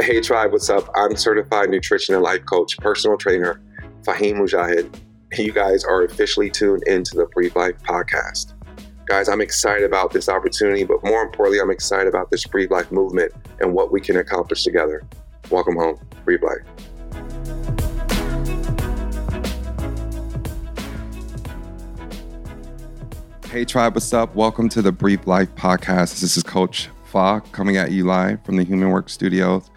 Hey Tribe, what's up? I'm certified nutrition and life coach, personal trainer, Fahim Mujahid. You guys are officially tuned into the Brief Life podcast. Guys, I'm excited about this opportunity, but more importantly, I'm excited about this Brief Life movement and what we can accomplish together. Welcome home, Brief Life. Hey Tribe, what's up? Welcome to the Brief Life podcast. This is Coach Fa coming at you live from the Human Work Studios.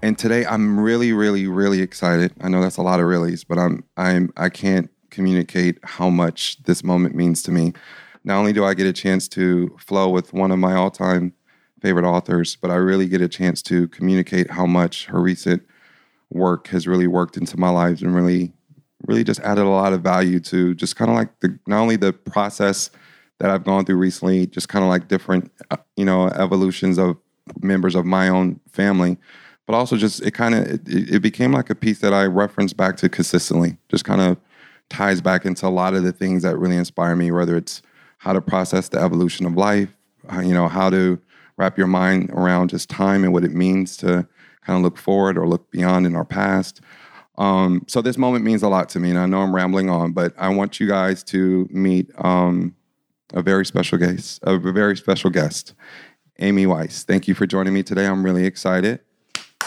And today I'm really, really, really excited. I know that's a lot of reallys, but I'm I'm I can't communicate how much this moment means to me. Not only do I get a chance to flow with one of my all-time favorite authors, but I really get a chance to communicate how much her recent work has really worked into my lives and really really just added a lot of value to just kind of like the not only the process that I've gone through recently, just kind of like different, uh, you know, evolutions of members of my own family, but also just it kind of it, it became like a piece that I reference back to consistently. Just kind of ties back into a lot of the things that really inspire me, whether it's how to process the evolution of life, you know, how to wrap your mind around just time and what it means to kind of look forward or look beyond in our past. Um, so this moment means a lot to me, and I know I'm rambling on, but I want you guys to meet um, a very special guest, a very special guest, Amy Weiss. Thank you for joining me today. I'm really excited.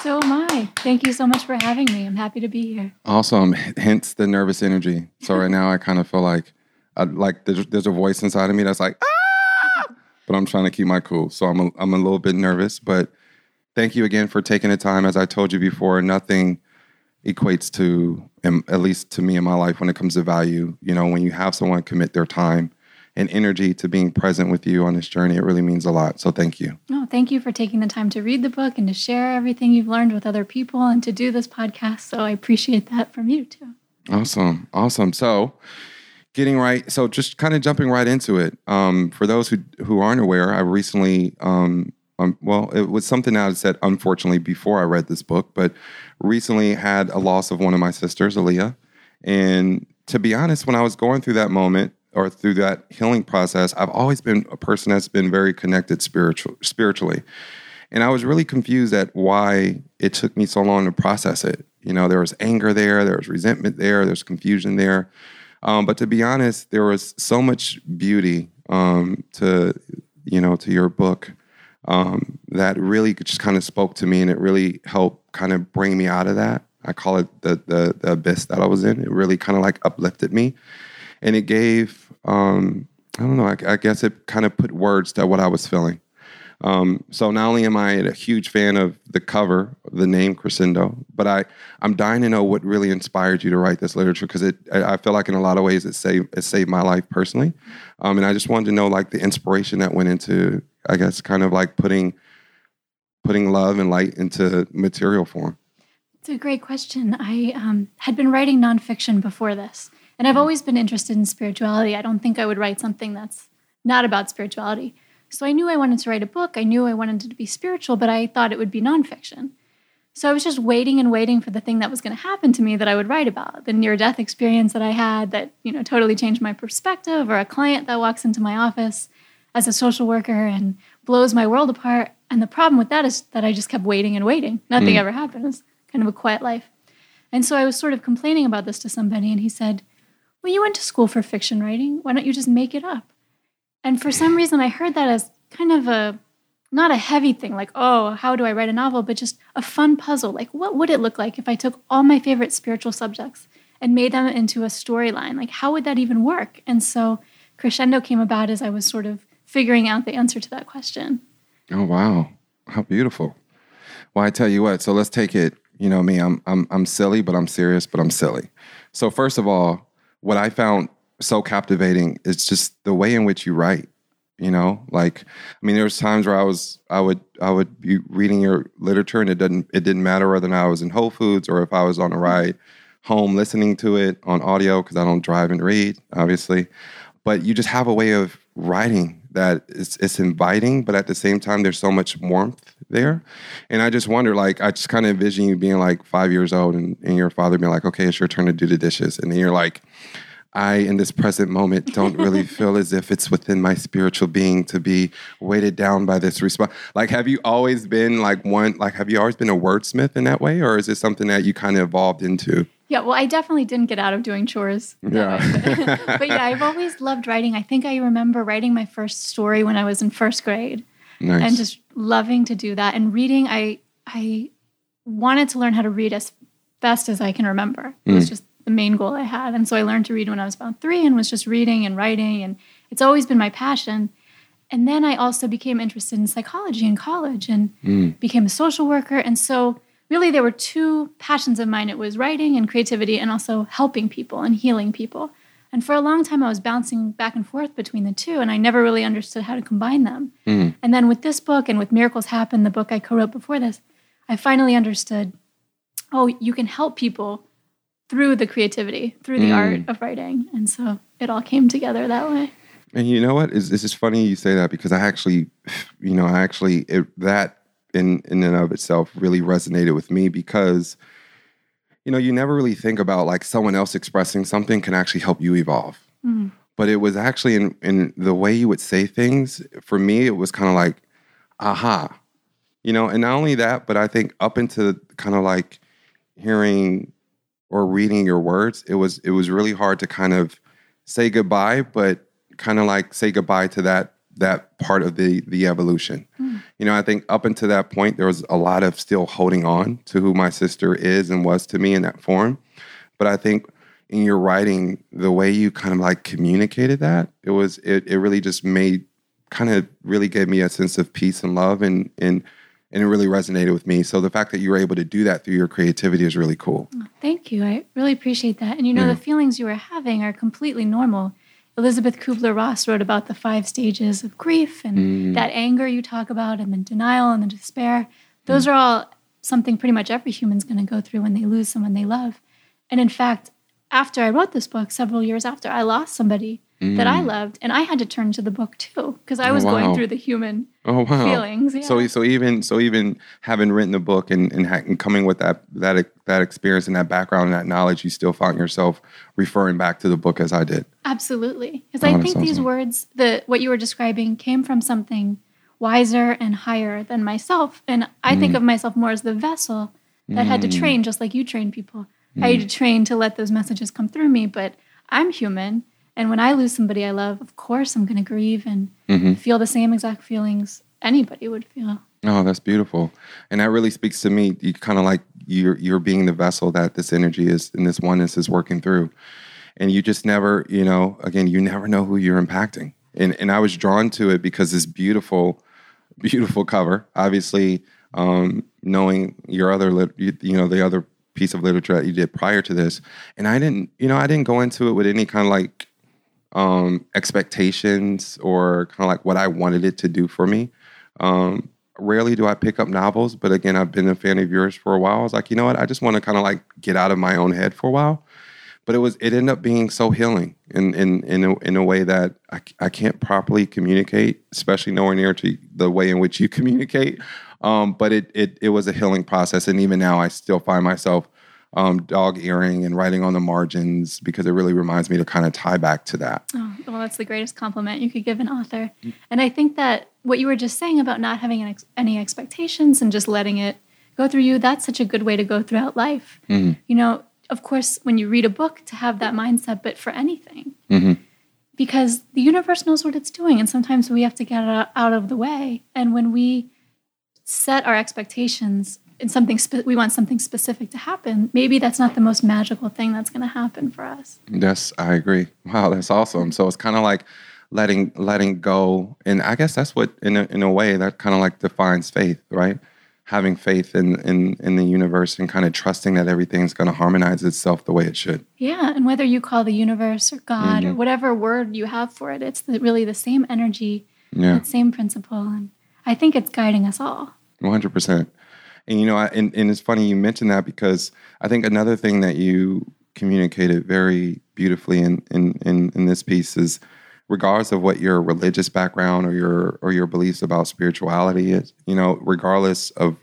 So am I. Thank you so much for having me. I'm happy to be here. Awesome. Hence the nervous energy. So right now I kind of feel like, I, like there's, there's a voice inside of me that's like, ah! but I'm trying to keep my cool. So I'm a, I'm a little bit nervous, but thank you again for taking the time. As I told you before, nothing equates to, at least to me in my life, when it comes to value. You know, when you have someone commit their time and energy to being present with you on this journey, it really means a lot. So thank you. No, oh, thank you for taking the time to read the book and to share everything you've learned with other people and to do this podcast. So I appreciate that from you too. Awesome. Awesome. So, getting right so just kind of jumping right into it um, for those who who aren't aware i recently um, um, well it was something i had said unfortunately before i read this book but recently had a loss of one of my sisters, Aaliyah. And to be honest, when I was going through that moment or through that healing process, I've always been a person that's been very connected spiritual, spiritually. And I was really confused at why it took me so long to process it. You know, there was anger there, there was resentment there, there's confusion there. Um, but to be honest, there was so much beauty um, to, you know, to your book um, that really just kind of spoke to me and it really helped kind of bring me out of that. I call it the, the, the abyss that I was in. It really kind of like uplifted me. And it gave, um, I don't know, I, I, guess it kind of put words to what I was feeling. Um, so not only am I a huge fan of the cover, the name Crescendo, but I, I'm dying to know what really inspired you to write this literature because it, I, I, feel like in a lot of ways it saved, it saved my life personally. Um, and I just wanted to know like the inspiration that went into I guess, kind of like putting putting love and light into material form? It's a great question. I um, had been writing nonfiction before this, and I've mm-hmm. always been interested in spirituality. I don't think I would write something that's not about spirituality. So I knew I wanted to write a book. I knew I wanted it to be spiritual, but I thought it would be nonfiction. So I was just waiting and waiting for the thing that was going to happen to me that I would write about, the near death experience that I had that, you know, totally changed my perspective, or a client that walks into my office as a social worker and blows my world apart. And the problem with that is that I just kept waiting and waiting. Nothing mm. ever happened. It was kind of a quiet life. And so I was sort of complaining about this to somebody, and he said, Well, you went to school for fiction writing. Why don't you just make it up? And for some reason, I heard that as kind of a not a heavy thing, like, oh, how do I write a novel, but just a fun puzzle. Like, what would it look like if I took all my favorite spiritual subjects and made them into a storyline? Like, how would that even work? And so Crescendo came about as I was sort of figuring out the answer to that question. Oh wow, how beautiful! Well, I tell you what. So let's take it. You know me. I'm I'm I'm silly, but I'm serious, but I'm silly. So first of all, what I found so captivating is just the way in which you write. You know, like I mean, there's times where I was I would I would be reading your literature, and it didn't it didn't matter whether or not I was in Whole Foods or if I was on a mm-hmm. ride home listening to it on audio because I don't drive and read, obviously. But you just have a way of writing that it's, it's inviting, but at the same time, there's so much warmth there. And I just wonder, like, I just kind of envision you being like five years old and, and your father being like, okay, it's your turn to do the dishes. And then you're like, I, in this present moment, don't really feel as if it's within my spiritual being to be weighted down by this response. Like, have you always been like one, like, have you always been a wordsmith in that way? Or is it something that you kind of evolved into? Yeah, well, I definitely didn't get out of doing chores. Yeah. but yeah, I've always loved writing. I think I remember writing my first story when I was in first grade Nice. and just loving to do that. And reading, I I wanted to learn how to read as best as I can remember. It was hmm. just the main goal I had. And so I learned to read when I was about three and was just reading and writing. And it's always been my passion. And then I also became interested in psychology in college and hmm. became a social worker. And so really there were two passions of mine. It was writing and creativity and also helping people and healing people. And for a long time I was bouncing back and forth between the two and I never really understood how to combine them. Mm-hmm. And then with this book and with Miracles Happen, the book I co-wrote before this, I finally understood, oh, you can help people through the creativity, through the art mm. of writing. And so it all came together that way. And you know what? Is this is funny you say that because I actually, you know, I actually it, that in in and of itself really resonated with me because, you know, you never really think about like someone else expressing something can actually help you evolve. Mhm. But it was actually in in the way you would say things. For me, it was kind of like, aha, you know. And not only that, but I think up into kind of like hearing or reading your words, it was it was really hard to kind of say goodbye, but kind of like say goodbye to that that part of the the evolution. Hmm. You know, I think up until that point, there was a lot of still holding on to who my sister is and was to me in that form. But I think in your writing, the way you kind of like communicated that, it was it it really just made kind of really gave me a sense of peace and love and and and it really resonated with me. So the fact that you were able to do that through your creativity is really cool. Oh, thank you. I really appreciate that. And you know, Yeah. the feelings you were having are completely normal. Elizabeth Kubler Ross wrote about the five stages of grief and Mm. that anger you talk about, and then denial and the despair. Those Mm. are all something pretty much every human's going to go through when they lose someone they love. And in fact, after I wrote this book, several years after, I lost somebody that I loved, and I had to turn to the book too because I Mm. Oh, was wow. going through the human Oh wow! feelings. Yeah. So so even so even having written the book and and, ha- and coming with that that that experience and that background and that knowledge, you still found yourself referring back to the book as I did. Absolutely. Because Oh, I think these words, the what you were describing, came from something wiser and higher than myself. And I think Mm. of myself more as the vessel that had to train, just like you train people. I Mm. had to train to let those messages come through me, but I'm human. And when I lose somebody I love, of course I'm going to grieve and Mm-hmm. feel the same exact feelings anybody would feel. Oh, that's beautiful, and that really speaks to me. You kind of like you're you're being the vessel that this energy is and this oneness is working through, and you just never, you know, again, you never know who you're impacting. And and I was drawn to it because this beautiful, beautiful cover. Obviously, um, knowing your other, lit, you, you know, the other piece of literature that you did prior to this, and I didn't, you know, I didn't go into it with any kind of like um, expectations or kind of like what I wanted it to do for me. Um, rarely do I pick up novels, but again, I've been a fan of yours for a while. I was like, you know what? I just want to kind of like get out of my own head for a while. But it was it ended up being so healing in in in a, in a way that I, I can't properly communicate, especially nowhere near to the way in which you communicate. Um, but it it it was a healing process, and even now I still find myself um, dog earring and writing on the margins because it really reminds me to kind of tie back to that. Oh, well, that's the greatest compliment you could give an author. And I think that what you were just saying about not having ex- any expectations and just letting it go through you, that's such a good way to go throughout life. You know, of course, when you read a book, to have that mindset, but for anything. Because the universe knows what it's doing. And sometimes we have to get it out of the way. And when we set our expectations in something, spe- we want something specific to happen, maybe that's not the most magical thing that's going to happen for us. Yes, I agree. Wow, that's awesome. So it's kind of like letting letting go, and I guess that's what, in a, in a way, that kind of like defines faith, right? Having faith in in in the universe and kind of trusting that everything's going to harmonize itself the way it should. Yeah, and whether you call the universe or God or Mm-hmm. whatever word you have for it, it's the, really the same energy, Yeah, the same principle, and I think it's guiding us all. one hundred percent. And you know, I, and, and it's funny you mentioned that because I think another thing that you communicated very beautifully in in in, in this piece is regardless of what your religious background or your or your beliefs about spirituality is, you know, regardless of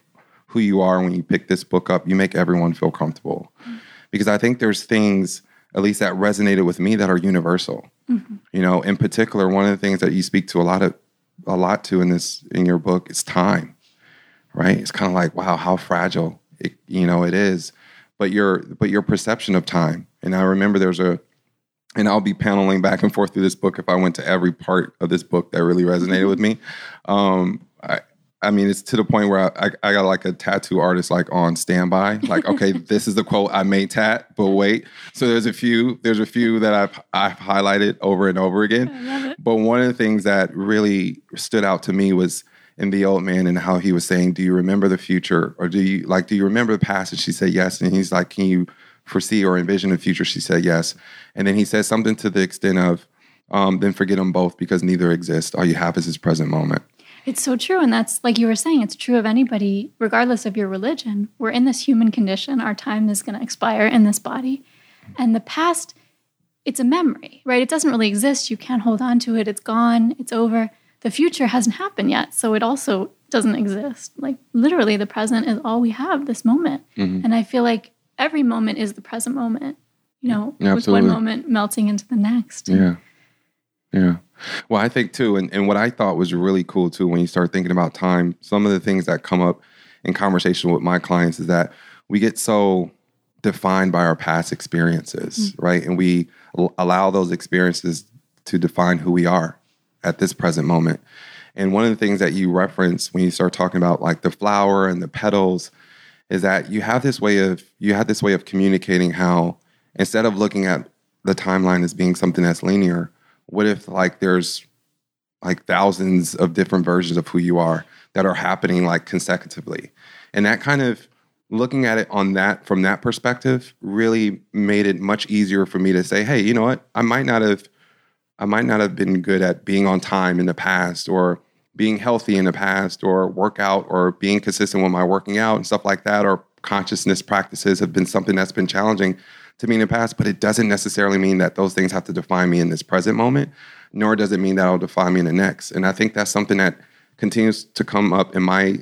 who you are when you pick this book up, you make everyone feel comfortable. Mm-hmm. Because I think there's things at least that resonated with me that are universal. Mm-hmm. You know, in particular, one of the things that you speak to a lot of a lot to in this in your book is time. Right? It's kind of like, wow, how fragile it you know it is. But your but your perception of time. And I remember there's a and I'll be paneling back and forth through this book if I went to every part of this book that really resonated with me. Um, I, I mean, it's to the point where I, I, I got like a tattoo artist like on standby. Like, okay, this is the quote I may tat, but wait. So there's a few, there's a few that I've I've highlighted over and over again. I love it. But one of the things that really stood out to me was in the old man and how he was saying, "Do you remember the future, or do you like do you remember the past?" And she said, "Yes." And he's like, "Can you foresee or envision the future?" She said, "Yes." And then he says something to the extent of, um, "Then forget them both because neither exist. All you have is this present moment." It's so true. And that's like you were saying, it's true of anybody, regardless of your religion. We're in this human condition. Our time is going to expire in this body. And the past, it's a memory, right? It doesn't really exist. You can't hold on to it. It's gone. It's over. The future hasn't happened yet. So it also doesn't exist. Like literally, the present is all we have this moment. Mhm. And I feel like every moment is the present moment, you know, Yeah, with one moment melting into the next. Yeah. Yeah. Well, I think too, and, and what I thought was really cool too, when you start thinking about time, some of the things that come up in conversation with my clients is that we get so defined by our past experiences, right? And we al- allow those experiences to define who we are at this present moment. And one of the things that you reference when you start talking about like the flower and the petals is that you have this way of you have this way of communicating how instead of looking at the timeline as being something that's linear, what if like there's like thousands of different versions of who you are that are happening like consecutively. And that kind of looking at it on that from that perspective really made it much easier for me to say, hey, you know what? I might not have I might not have been good at being on time in the past or being healthy in the past or workout or being consistent with my working out and stuff like that or consciousness practices have been something that's been challenging to me in the past, but it doesn't necessarily mean that those things have to define me in this present moment, nor does it mean that it'll define me in the next. And I think that's something that continues to come up in my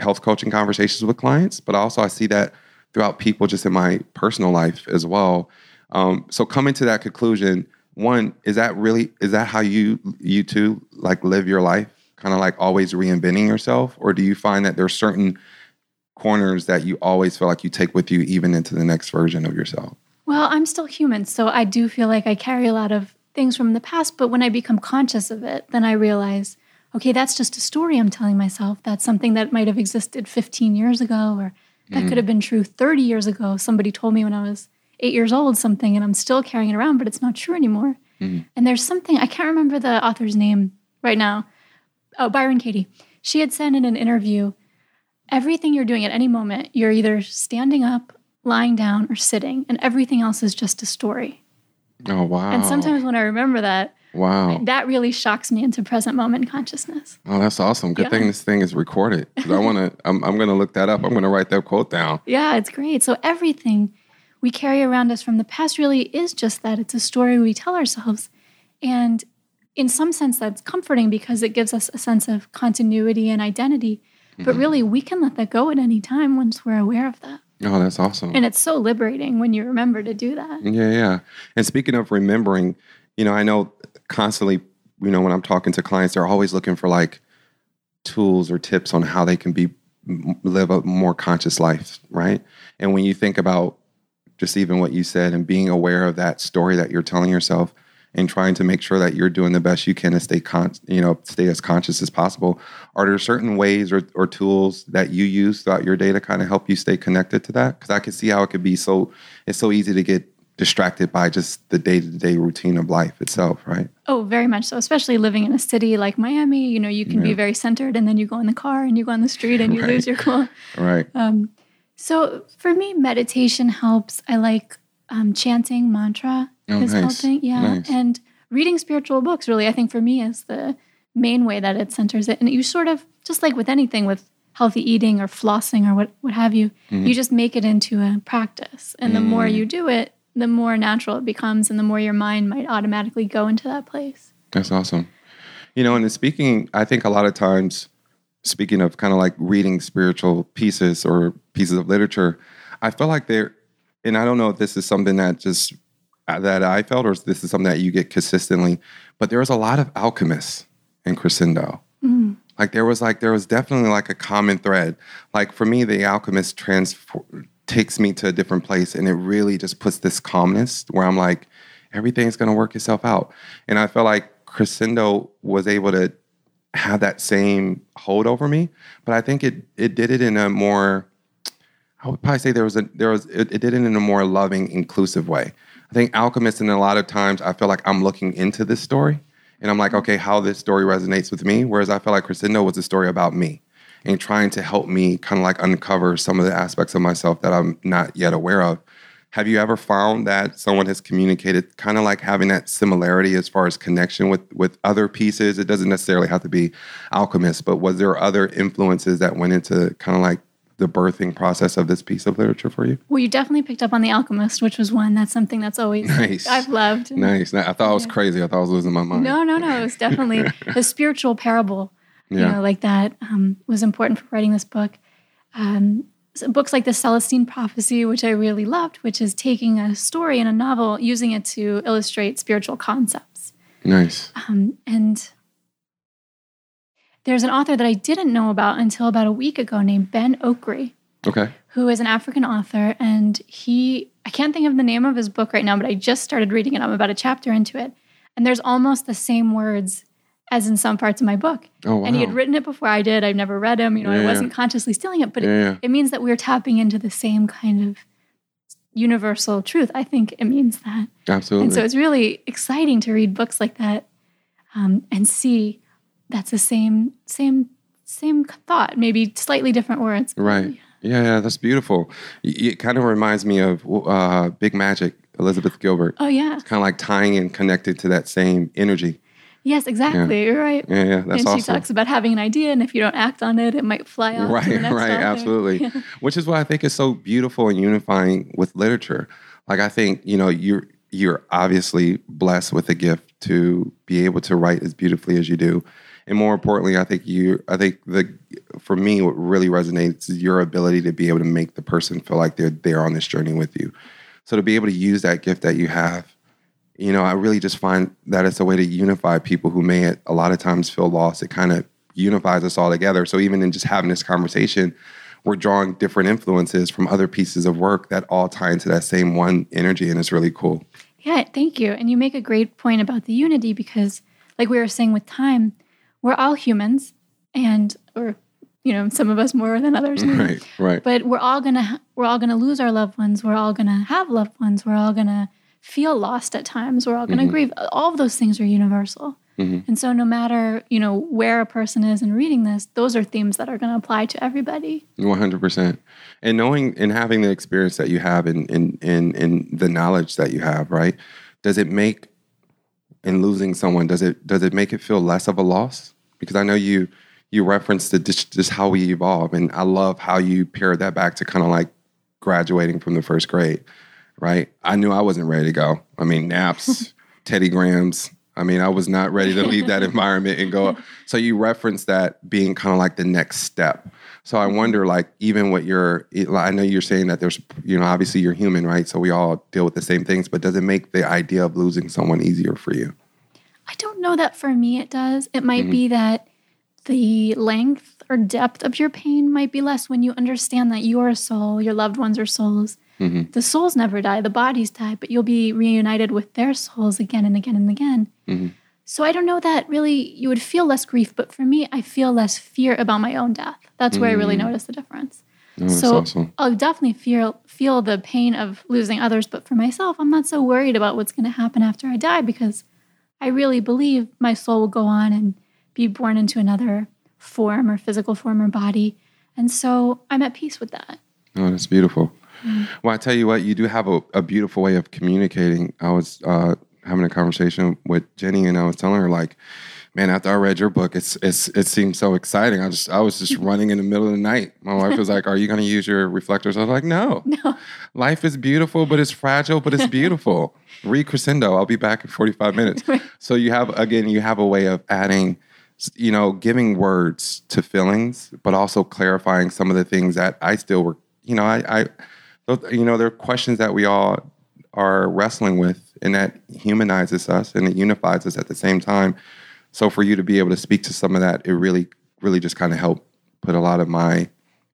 health coaching conversations with clients, but also I see that throughout people just in my personal life as well. Um, so coming to that conclusion, one is that really is that how you you two like live your life, kind of like always reinventing yourself, or do you find that there's certain corners that you always feel like you take with you even into the next version of yourself? Well, I'm still human, so I do feel like I carry a lot of things from the past, but when I become conscious of it, then I realize, okay, that's just a story I'm telling myself. That's something that might have existed 15 years ago, or that could mm. have been true 30 years ago. Somebody told me when I was eight years old something, and I'm still carrying it around, but it's not true anymore. Mm-hmm. And there's something, I can't remember the author's name right now. Oh, Byron Katie. She had said in an interview, everything you're doing at any moment, you're either standing up, lying down, or sitting, and everything else is just a story. Oh wow! And sometimes when I remember that, wow. that really shocks me into present moment consciousness. Oh, that's awesome. Good Yeah. thing this thing is recorded. I want to. I'm, I'm going to look that up. I'm going to write that quote down. Yeah, it's great. So everything we carry around us from the past really is just that. It's a story we tell ourselves. And in some sense, that's comforting because it gives us a sense of continuity and identity. But mm-hmm. really, we can let that go at any time once we're aware of that. Oh, that's awesome. And it's so liberating when you remember to do that. Yeah, yeah. And speaking of remembering, you know, I know constantly, you know, when I'm talking to clients, they're always looking for like tools or tips on how they can be live a more conscious life, right? And when you think about just even what you said and being aware of that story that you're telling yourself and trying to make sure that you're doing the best you can to stay con- you know, stay as conscious as possible, are there certain ways or, or tools that you use throughout your day to kind of help you stay connected to that? Because I can see how it could be so it's so easy to get distracted by just the day-to-day routine of life itself, right? Oh, very much so. Especially living in a city like Miami, you know, you can be very centered and then you go in the car and you go on the street and you Right. lose your cool. Right. Um, so for me, meditation helps. I like um, chanting mantra Oh, is nice. helping. Yeah. Nice. And reading spiritual books, really, I think for me is the main way that it centers it. And you sort of, just like with anything, with healthy eating or flossing or what, what have you, Mm-hmm. you just make it into a practice. And the more Mm. you do it, the more natural it becomes and the more your mind might automatically go into that place. That's awesome. You know, and in speaking, I think a lot of times, speaking of kind of like reading spiritual pieces or pieces of literature, I feel like they're, and I don't know if this is something that just uh, that I felt, or this is something that you get consistently. But there was a lot of alchemists in Crescendo. Mm. Like there was like there was definitely like a common thread. Like for me, the alchemist transform takes me to a different place, and it really just puts this calmness where I'm like, everything's gonna work itself out. And I felt like Crescendo was able to have that same hold over me, but I think it it did it in a more I would probably say there was a there was it, it did it in a more loving, inclusive way. I think Alchemist, and a lot of times, I feel like I'm looking into this story, and I'm like, mm-hmm. okay, how this story resonates with me. Whereas I feel like Crescendo was a story about me and trying to help me kind of like uncover some of the aspects of myself that I'm not yet aware of. Have you ever found that someone has communicated kind of like having that similarity as far as connection with with other pieces? It doesn't necessarily have to be alchemists, but was there other influences that went into kind of like the birthing process of this piece of literature for you? Well, you definitely picked up on The Alchemist, which was one that's something that's always Nice. I've loved. Nice. I thought I was Yeah. crazy. I thought I was losing my mind. No, no, no. It was definitely the spiritual parable, you Yeah. know, like that um, was important for writing this book. Um, so books like the Celestine Prophecy, which I really loved, which is taking a story in a novel, using it to illustrate spiritual concepts. Nice. Um, and there's an author that I didn't know about until about a week ago named Ben Okri, Okay. who is an African author. And he, I can't think of the name of his book right now, but I just started reading it. I'm about a chapter into it. And there's almost the same words as in some parts of my book. Oh wow. And he had written it before I did. I've never read him. You know, Yeah, I wasn't consciously stealing it, but yeah, it, yeah. it means that we're tapping into the same kind of universal truth. I think it means that. Absolutely. And so it's really exciting to read books like that um, and see that's the same, same, same thought, maybe slightly different words. Right. Yeah, yeah, that's beautiful. It kind of reminds me of uh, Big Magic, Elizabeth Gilbert. Oh yeah. it's Kind of like tying and connected to that same energy. Yes, exactly. You're right. Yeah, yeah, that's and she talks about having an idea, and if you don't act on it, it might fly off. right, right, author. absolutely. Yeah. Which is why I think it's so beautiful and unifying with literature. Like I think you know you're you're obviously blessed with the gift to be able to write as beautifully as you do, and more importantly, I think you I think the for me what really resonates is your ability to be able to make the person feel like they're there on this journey with you. So to be able to use that gift that you have you know, I really just find that it's a way to unify people who may a lot of times feel lost. It kind of unifies us all together. So even in just having this conversation, we're drawing different influences from other pieces of work that all tie into that same one energy, and it's really cool. Yeah, thank you. And you make a great point about the unity because, like we were saying with time, we're all humans, and or you know, some of us more than others. Right, right, But we're all gonna we're all gonna lose our loved ones. We're all gonna have loved ones. We're all gonna feel lost at times. We're all gonna Mhm. grieve. All of those things are universal. Mhm. And so, no matter you know where a person is in reading this, those are themes that are to apply to everybody. one hundred percent. And knowing and having the experience that you have, in in in in the knowledge that you have, right? Does it make in losing someone? Does it does it make it feel less of a loss? Because I know you you referenced the just, just how we evolve, and I love how you paired that back to kind of like graduating from the first grade, right? I knew I wasn't ready to go. I mean, naps, Teddy Grahams. I mean, I was not ready to leave that environment and go. So you referenced that being kind of like the next step. So I wonder, like, even what you're, I know you're saying that there's, you know, obviously you're human, right? So we all deal with the same things, but does it make the idea of losing someone easier for you? I don't know that for me it does. It might Mhm. be that the length or depth of your pain might be less when you understand that you're a soul, your loved ones are souls. Mhm. The souls never die, the bodies die, but you'll be reunited with their souls again and again and again. Mhm. So I don't know that really you would feel less grief, but for me, I feel less fear about my own death. That's where I really Mm. notice the difference. Oh, So- awesome. I'll definitely feel feel the pain of losing others, but for myself, I'm not so worried about what's going to happen after I die because I really believe my soul will go on and be born into another form or physical form or body. And so I'm at peace with that. Oh, that's beautiful. Well, I tell you what, you do have a, a beautiful way of communicating. I was uh, having a conversation with Jenny, and I was telling her like, "Man, after I read your book, it's it's it seemed so exciting. I just I was just running in the middle of the night. My wife was like, "Are you going to use your reflectors?" I was like, "No, No. life is beautiful, but it's fragile, but it's beautiful." Read Crescendo. I'll be back in forty five minutes. So you have again, you have a way of adding, you know, giving words to feelings, but also clarifying some of the things that I still were, you know, I, I, you know, there are questions that we all are wrestling with and that humanizes us and it unifies us at the same time. So for you to be able to speak to some of that, it really, really just kind of helped put a lot of my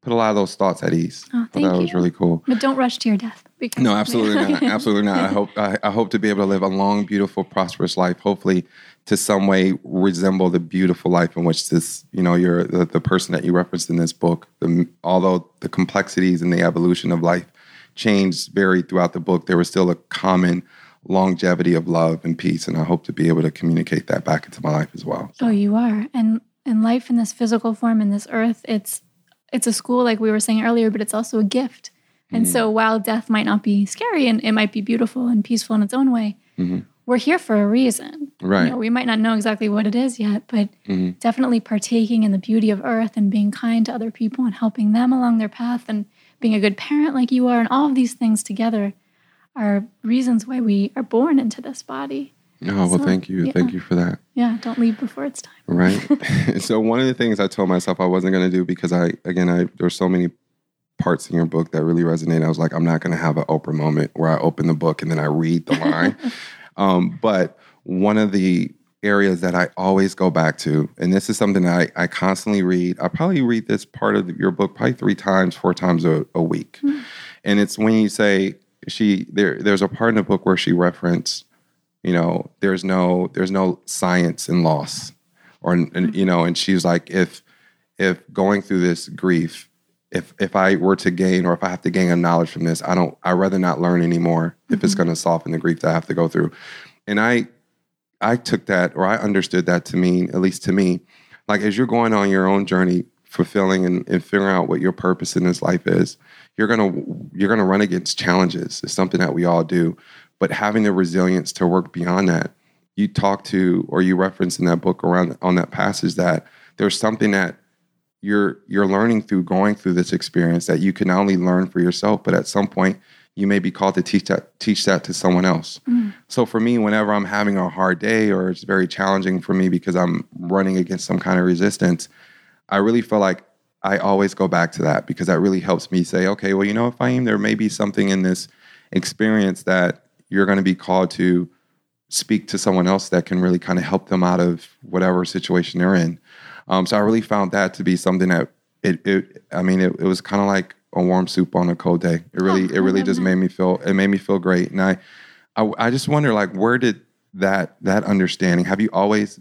put a lot of those thoughts at ease. Oh, So thank that was really cool. But don't rush to your death. Because No, absolutely not. Absolutely not. I hope I, I hope to be able to live a long, beautiful, prosperous life. Hopefully, to some way resemble the beautiful life in which this, you know, you're the, the person that you referenced in this book. The, although the complexities and the evolution of life changed, varied throughout the book, there was still a common longevity of love and peace, and I hope to be able to communicate that back into my life as well. Oh, you are. And and life in this physical form in this earth, it's it's a school like we were saying earlier, but it's also a gift. And so while death might not be scary and it might be beautiful and peaceful in its own way, Mhm. we're here for a reason. Right. You know, we might not know exactly what it is yet, but Mhm. definitely partaking in the beauty of earth and being kind to other people and helping them along their path and being a good parent like you are and all of these things together are reasons why we are born into this body. Oh well, So, thank you, yeah. thank you for that. Yeah, don't leave before it's time. right so one of the things i told myself i wasn't going to do because i again i there's so many parts in your book that really resonate i was like i'm not going to have an oprah moment where i open the book and then i read the line um, but one of the areas that i always go back to and this is something that i, I constantly read i probably read this part of your book probably three times four times a, a week and it's when you say she there there's a part in the book where she referenced you know there's no there's no science in loss or and, you know and she's like if if going through this grief if if i were to gain or if i have to gain a knowledge from this i don't i'd rather not learn anymore if it's mm-hmm. going to soften the grief that i have to go through. And i i took that or i understood that to mean at least to me like as you're going on your own journey fulfilling and, and figuring out what your purpose in this life is you're gonna you're gonna run against challenges. It's something that we all do. But having the resilience to work beyond that you talk to or you reference in that book around on that passage that there's something that you're you're learning through going through this experience that you can not only learn for yourself but at some point you may be called to teach that teach that to someone else. Mm. So for me whenever i'm having a hard day or it's very challenging for me because i'm running against some kind of resistance i really feel like i always go back to that because that really helps me say okay well you know am there may be something in this experience that you're going to be called to speak to someone else that can really kind of help them out of whatever situation they're in. Um, so I really found that to be something that it, it I mean, it, it was kind of like a warm soup on a cold day. It really, Oh, it really just made me feel, it made me feel great. And I, I, I just wonder like, where did that, that understanding, have you always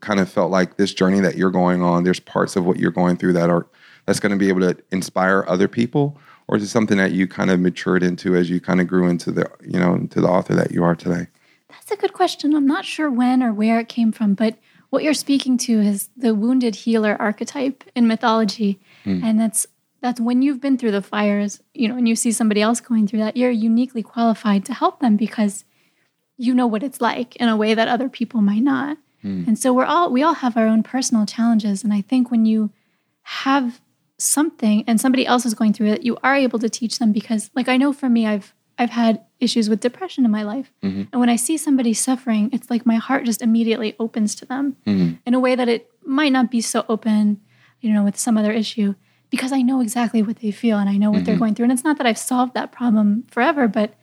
kind of felt like this journey that you're going on, there's parts of what you're going through that are, that's going to be able to inspire other people? Or is it something that you kind of matured into as you kind of grew into the, you know, into the author that you are today? That's a good question. I'm not sure when or where it came from, but what you're speaking to is the wounded healer archetype in mythology. Hmm. And that's that's when you've been through the fires, you know, and you see somebody else going through that, you're uniquely qualified to help them because you know what it's like in a way that other people might not. Mm. And so we're all we all have our own personal challenges and I think when you have something and somebody else is going through it, you are able to teach them because like I know for me I've I've had issues with depression in my life. Mm-hmm. And when I see somebody suffering, it's like my heart just immediately opens to them mm-hmm. in a way that it might not be so open, you know, with some other issue because I know exactly what they feel and I know what they're mm-hmm. going through. And it's not that I've solved that problem forever, but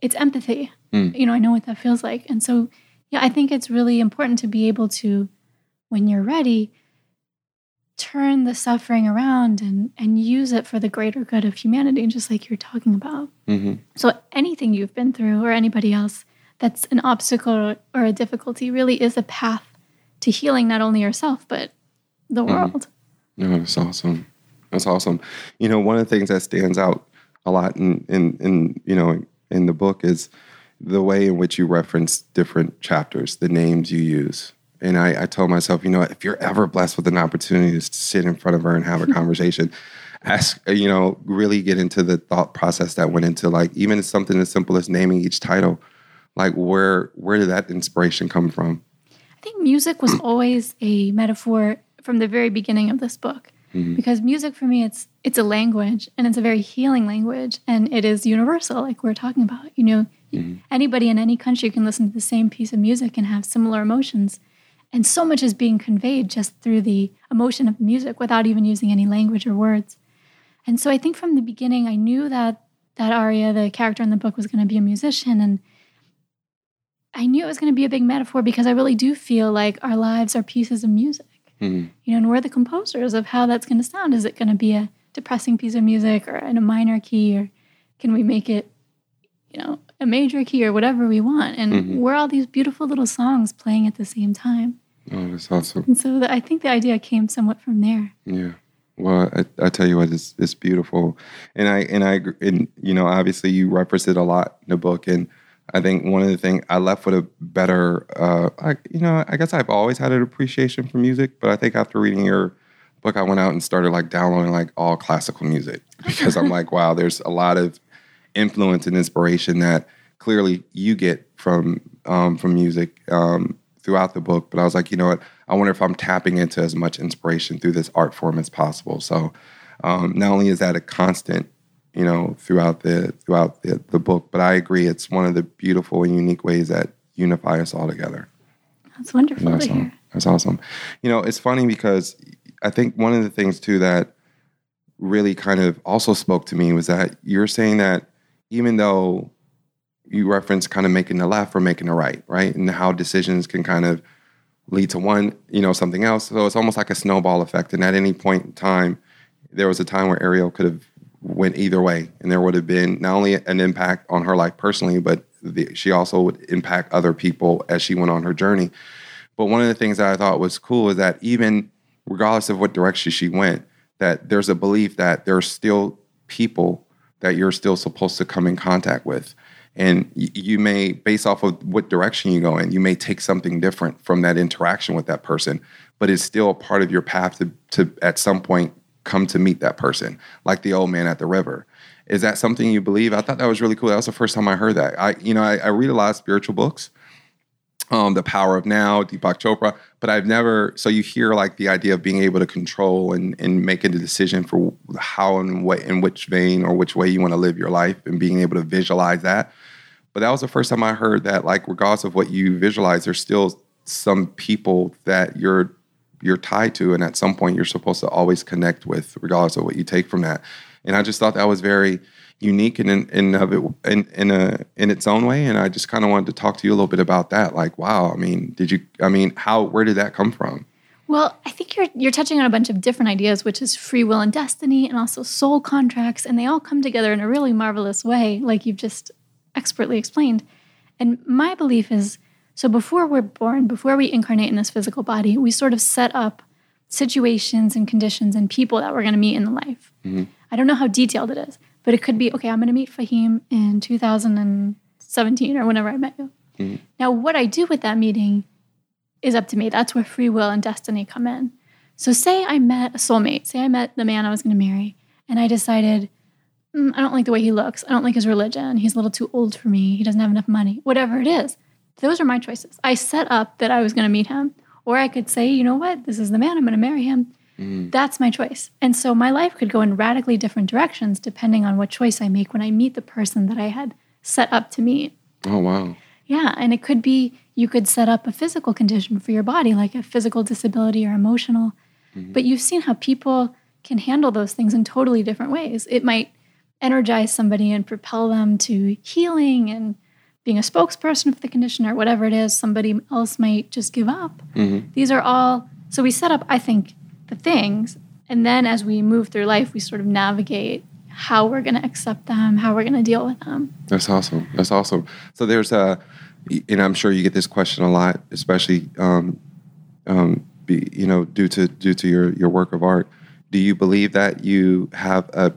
it's empathy. Mm. You know, I know what that feels like. And so, yeah, I think it's really important to be able to, when you're ready, turn the suffering around and and use it for the greater good of humanity, just like you're talking about. Mm-hmm. So anything you've been through or anybody else that's an obstacle or a difficulty really is a path to healing not only yourself but the world. No, that's awesome. That's awesome. You know, one of the things that stands out a lot in in, in you know in the book is the way in which you reference different chapters, the names you use. And I, I told myself, you know, if you're ever blessed with an opportunity to sit in front of her and have a conversation, ask, you know, really get into the thought process that went into like even something as simple as naming each title. Like where where did that inspiration come from? I think music was always a metaphor from the very beginning of this book. Mm-hmm. Because music for me it's it's a language and it's a very healing language and it is universal like we're talking about. You know, mm-hmm. anybody in any country can listen to the same piece of music and have similar emotions. And so much is being conveyed just through the emotion of music without even using any language or words. And so I think from the beginning I knew that that Arya, the character in the book, was going to be a musician and I knew it was going to be a big metaphor because I really do feel like our lives are pieces of music. Mhm. You know, and we're the composers of how that's going to sound. Is it going to be a depressing piece of music or in a minor key, or can we make it, you know, a major key or whatever we want? And Mhm. we're all these beautiful little songs playing at the same time. Oh, that's awesome. And so the, I think the idea came somewhat from there. Yeah. Well, I, I tell you what, it's, it's beautiful, and I and I and you know obviously you reference it a lot in the book, and I think one of the things I left with a better, uh, I, you know, I guess I've always had an appreciation for music, but I think after reading your book, I went out and started like downloading like all classical music because I'm like, wow, there's a lot of influence and inspiration that clearly you get from um, from music um, throughout the book. But I was like, you know what? I wonder if I'm tapping into as much inspiration through this art form as possible. So um, not only is that a constant, you know, throughout the throughout the, the book, but I agree it's one of the beautiful and unique ways that unify us all together. That's wonderful That's to awesome. hear. That's awesome. You know, it's funny because I think one of the things too that really kind of also spoke to me was that you're saying that even though you reference kind of making the left or making the right, right? And how decisions can kind of lead to one, you know, something else. So it's almost like a snowball effect. And at any point in time, there was a time where Ariel could have went either way, and there would have been not only an impact on her life personally, but the, she also would impact other people as she went on her journey. But one of the things that I thought was cool is that even regardless of what direction she went, that there's a belief that there's still people that you're still supposed to come in contact with. And you may, based off of what direction you go in, you may take something different from that interaction with that person, but it's still a part of your path to, to at some point come to meet that person, like the old man at the river. Is that something you believe? I thought that was really cool. That was the first time I heard that. I, you know, I, I read a lot of spiritual books, um, The Power of Now, Deepak Chopra, but I've never. So you hear like the idea of being able to control and and making a decision for how and what in which vein or which way you want to live your life, and being able to visualize that. But that was the first time I heard that, like, regardless of what you visualize, there's still some people that you're you're tied to, and at some point you're supposed to always connect with, regardless of what you take from that. And I just thought that was very unique and in, in of it in in a in its own way. And I just kind of wanted to talk to you a little bit about that. Like, wow, I mean, did you? I mean, how? Where did that come from? Well, I think you're you're touching on a bunch of different ideas, which is free will and destiny, and also soul contracts, and they all come together in a really marvelous way, like you've just expertly explained. And my belief is so before we're born, before we incarnate in this physical body, we sort of set up situations and conditions and people that we're going to meet in the life. I don't know how detailed it is, but it could be okay, I'm going to meet Fahim in 2017 or whenever I met you. Now, what I do with that meeting is up to me. That's where free will and destiny come in. So, say I met a soulmate, say I met the man I was going to marry, and I decided, "Mm, I don't like the way he looks. I don't like his religion. He's a little too old for me. He doesn't have enough money. Whatever it is, those are my choices. I set up that I was going to meet him. Or I could say, you know what, this is the man, I'm going to marry him. Mm. That's my choice. And so my life could go in radically different directions depending on what choice I make when I meet the person that I had set up to meet. Oh wow, Yeah, and it could be you could set up a physical condition for your body, like a physical disability or emotional. Mm-hmm. But you've seen how people can handle those things in totally different ways. It might energize somebody and propel them to healing and being a spokesperson for the condition or whatever it is. Somebody else might just give up. These are all, so we set up, I think, the things. And then as we move through life, we sort of navigate how we're going to accept them, how we're going to deal with them. that's awesome. That's awesome. So there's a, and I'm sure you get this question a lot, especially, um, um, be, you know, due to due to your your work of art. Do you believe that you have a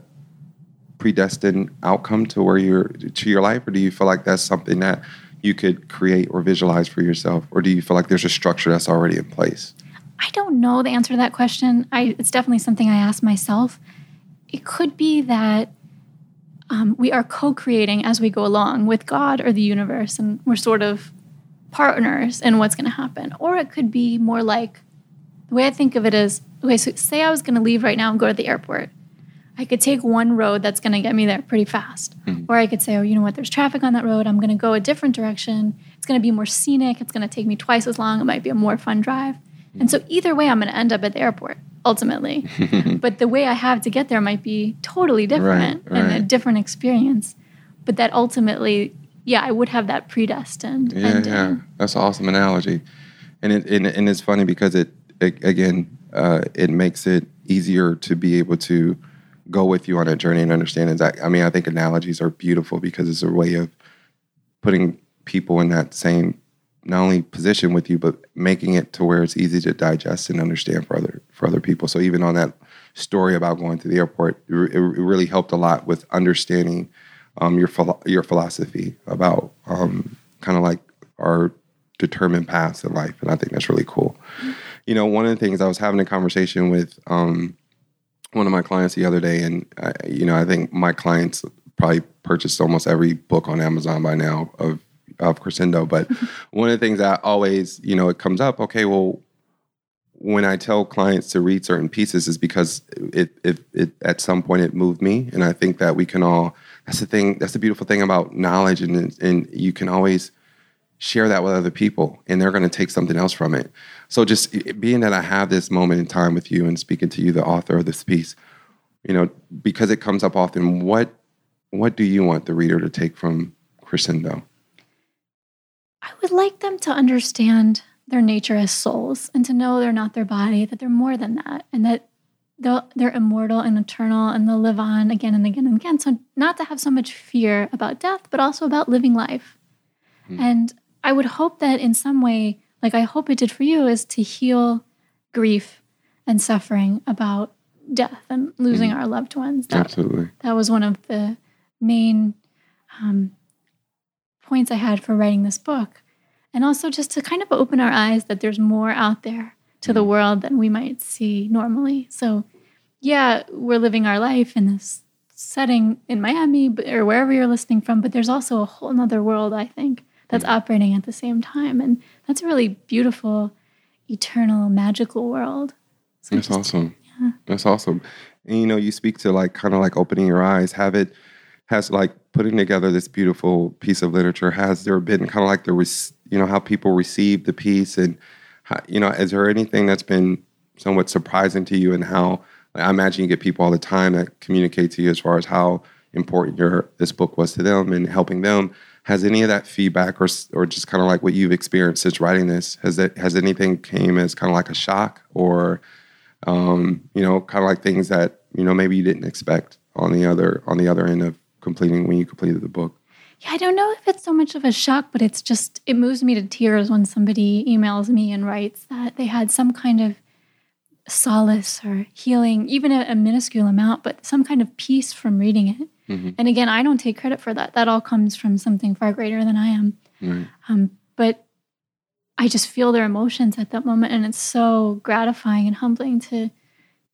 predestined outcome to where you're to your life, or do you feel like that's something that you could create or visualize for yourself, or do you feel like there's a structure that's already in place? I don't know the answer to that question. I, it's definitely something I ask myself. It could be that um, we are co creating as we go along with God or the universe, and we're sort of partners in what's going to happen. Or it could be more like the way I think of it is okay, so say I was going to leave right now and go to the airport. I could take one road that's going to get me there pretty fast. Or I could say, oh, you know what, there's traffic on that road. I'm going to go a different direction. It's going to be more scenic. It's going to take me twice as long. It might be a more fun drive. And so either way, I'm going to end up at the airport ultimately. but the way I have to get there might be totally different Right, and a different experience. But that ultimately, yeah, I would have that predestined. Yeah, ending. yeah, that's an awesome analogy, and it and, and it's funny because it, it again uh, it makes it easier to be able to go with you on a journey and understand exactly. I mean, I think analogies are beautiful because it's a way of putting people in that same not only position with you, but making it to where it's easy to digest and understand for other for other people. So even on that story about going to the airport, it, it really helped a lot with understanding um, your philo- your philosophy about um, kind of like our determined paths in life, and I think that's really cool. You know, one of the things I was having a conversation with um, one of my clients the other day, and I, you know, I think my clients probably purchased almost every book on Amazon by now of of Crescendo. But one of the things that always, you know, it comes up. Okay, well, when I tell clients to read certain pieces, is because it it, it at some point it moved me, and I think that we can all. That's the thing. That's the beautiful thing about knowledge, and and you can always share that with other people and they're going to take something else from it. So just being that I have this moment in time with you and speaking to you, the author of this piece, you know, because it comes up often, what what do you want the reader to take from Crescendo? I would like them to understand their nature as souls and to know they're not their body, that they're more than that, and that they're immortal and eternal and they'll live on again and again and again. So, not to have so much fear about death, but also about living life. Mm. And I would hope that in some way, like I hope it did for you, is to heal grief and suffering about death and losing mm. our loved ones. That, Absolutely. That was one of the main um, points I had for writing this book. And also just to kind of open our eyes that there's more out there to the mm. world than we might see normally. So, yeah, we're living our life in this setting in Miami or wherever you're listening from, but there's also a whole other world, I think, that's mm. operating at the same time. And that's a really beautiful, eternal, magical world. So that's just, awesome. Yeah. That's awesome. And you know, you speak to like kind of like opening your eyes, have it has like putting together this beautiful piece of literature has there been kind of like the you know how people receive the piece and how, you know is there anything that's been somewhat surprising to you and how i imagine you get people all the time that communicate to you as far as how important your this book was to them and helping them has any of that feedback or or just kind of like what you've experienced since writing this has that has anything came as kind of like a shock or um, you know kind of like things that you know maybe you didn't expect on the other on the other end of completing when you completed the book? Yeah, I don't know if it's so much of a shock, but it's just it moves me to tears when somebody emails me and writes that they had some kind of solace or healing, even a, a minuscule amount, but some kind of peace from reading it. Mm-hmm. And again, I don't take credit for that. That all comes from something far greater than I am. Right. Um, but I just feel their emotions at that moment, and it's so gratifying and humbling to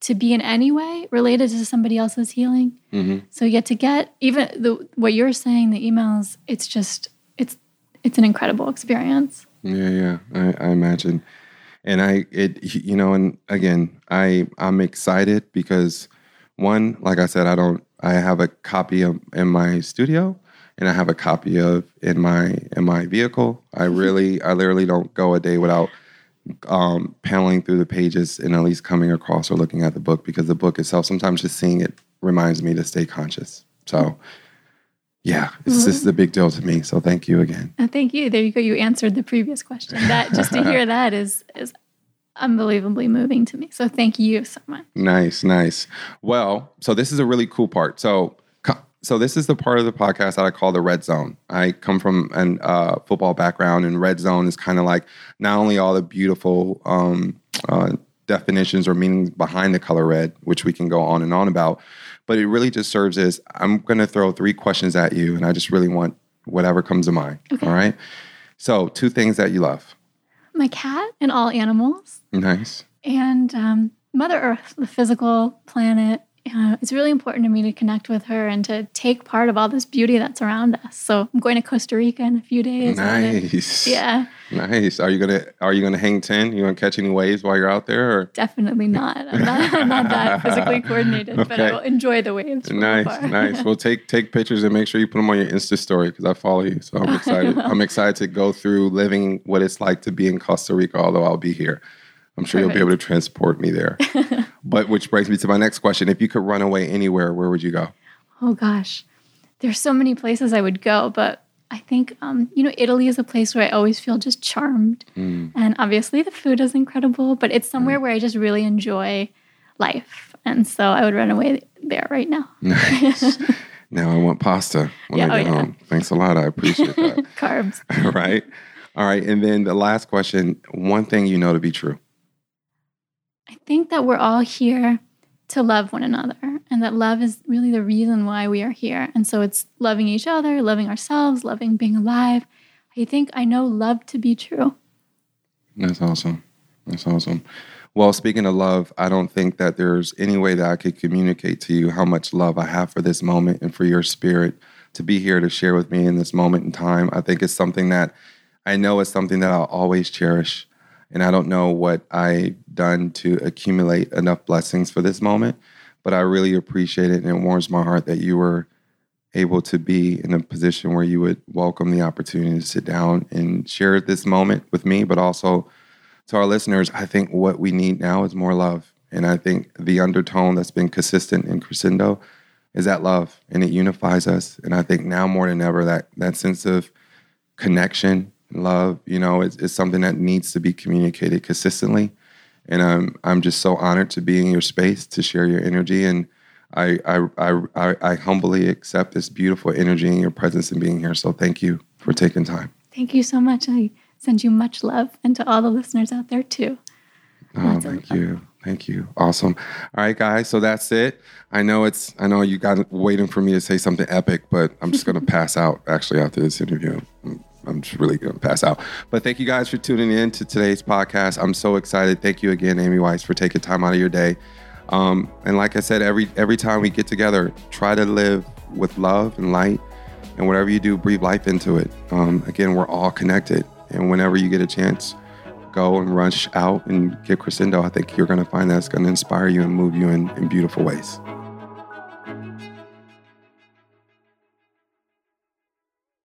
to be in any way related to somebody else's healing. Mm-hmm. So you get to get even the what you're saying, the emails. It's just it's it's an incredible experience. Yeah, yeah, I, I imagine, and I it you know, and again, I I'm excited because one, like I said, I don't I have a copy of in my studio and I have a copy of in my in my vehicle. I mm-hmm. really I literally don't go a day without um, paneling through the pages and at least coming across or looking at the book because the book itself, sometimes just seeing it reminds me to stay conscious. So, yeah, it's, mm-hmm. this is a big deal to me. So, thank you again. Uh, thank you. There you go. You answered the previous question. That just to hear that is is unbelievably moving to me. So, thank you so much. Nice, nice. Well, so this is a really cool part. So, so this is the part of the podcast that I call the red zone. I come from a uh, football background, and red zone is kind of like not only all the beautiful um, uh, definitions or meanings behind the color red, which we can go on and on about, but it really just serves as I'm going to throw three questions at you, and I just really want whatever comes to mind. Okay. All right. So two things that you love. My cat and all animals. Nice. And um, Mother Earth, the physical planet, uh, it's really important to me to connect with her and to take part of all this beauty that's around us. So I'm going to Costa Rica in a few days. Nice. Yeah. Nice. Are you gonna Are you gonna hang ten? You gonna catch any waves while you're out there? Or? Definitely not. I'm not, I'm not that physically coordinated, okay. but I will enjoy the waves. Nice, nice. Well, take take pictures and make sure you put them on your Insta story because I follow you. So I'm excited. I'm excited to go through living what it's like to be in Costa Rica, although I'll be here. I'm sure Perfect. you'll be able to transport me there. but which brings me to my next question. If you could run away anywhere, where would you go? Oh gosh. There's so many places I would go, but I think, um, you know, Italy is a place where I always feel just charmed. Mm. And obviously the food is incredible, but it's somewhere where I just really enjoy life. And so I would run away there right now. Nice. now I want pasta when Yeah, I oh, get yeah. home. Thanks a lot. I appreciate that. Carbs. right. All right. And then the last question one thing you know to be true. I think that we're all here to love one another and that love is really the reason why we are here. And so it's loving each other, loving ourselves, loving being alive. I think I know love to be true. That's awesome. That's awesome. Well, speaking of love, I don't think that there's any way that I could communicate to you how much love I have for this moment and for your spirit to be here to share with me in this moment in time. I think it's something that I know is something that I'll always cherish. And I don't know what I've done to accumulate enough blessings for this moment, but I really appreciate it. And it warms my heart that you were able to be in a position where you would welcome the opportunity to sit down and share this moment with me, but also to our listeners, I think what we need now is more love. And I think the undertone that's been consistent in Crescendo is that love and it unifies us. And I think now more than ever, that that sense of connection, love, you know, is, is something that needs to be communicated consistently. And I'm I'm just so honored to be in your space to share your energy. And I I I, I, I humbly accept this beautiful energy and your presence and being here. So thank you for taking time. Thank you so much. I send you much love and to all the listeners out there too. Oh, thank love. you. Thank you. Awesome. All right, guys. So that's it. I know it's, I know you got waiting for me to say something epic, but I'm just going to pass out actually after this interview. I'm- I'm just really going to pass out. But thank you guys for tuning in to today's podcast. I'm so excited. Thank you again, Amy Weiss, for taking time out of your day. Um, and like I said, every every time we get together, try to live with love and light. And whatever you do, breathe life into it. Um, again, we're all connected. And whenever you get a chance, go and rush out and get crescendo. I think you're going to find that's going to inspire you and move you in, in beautiful ways.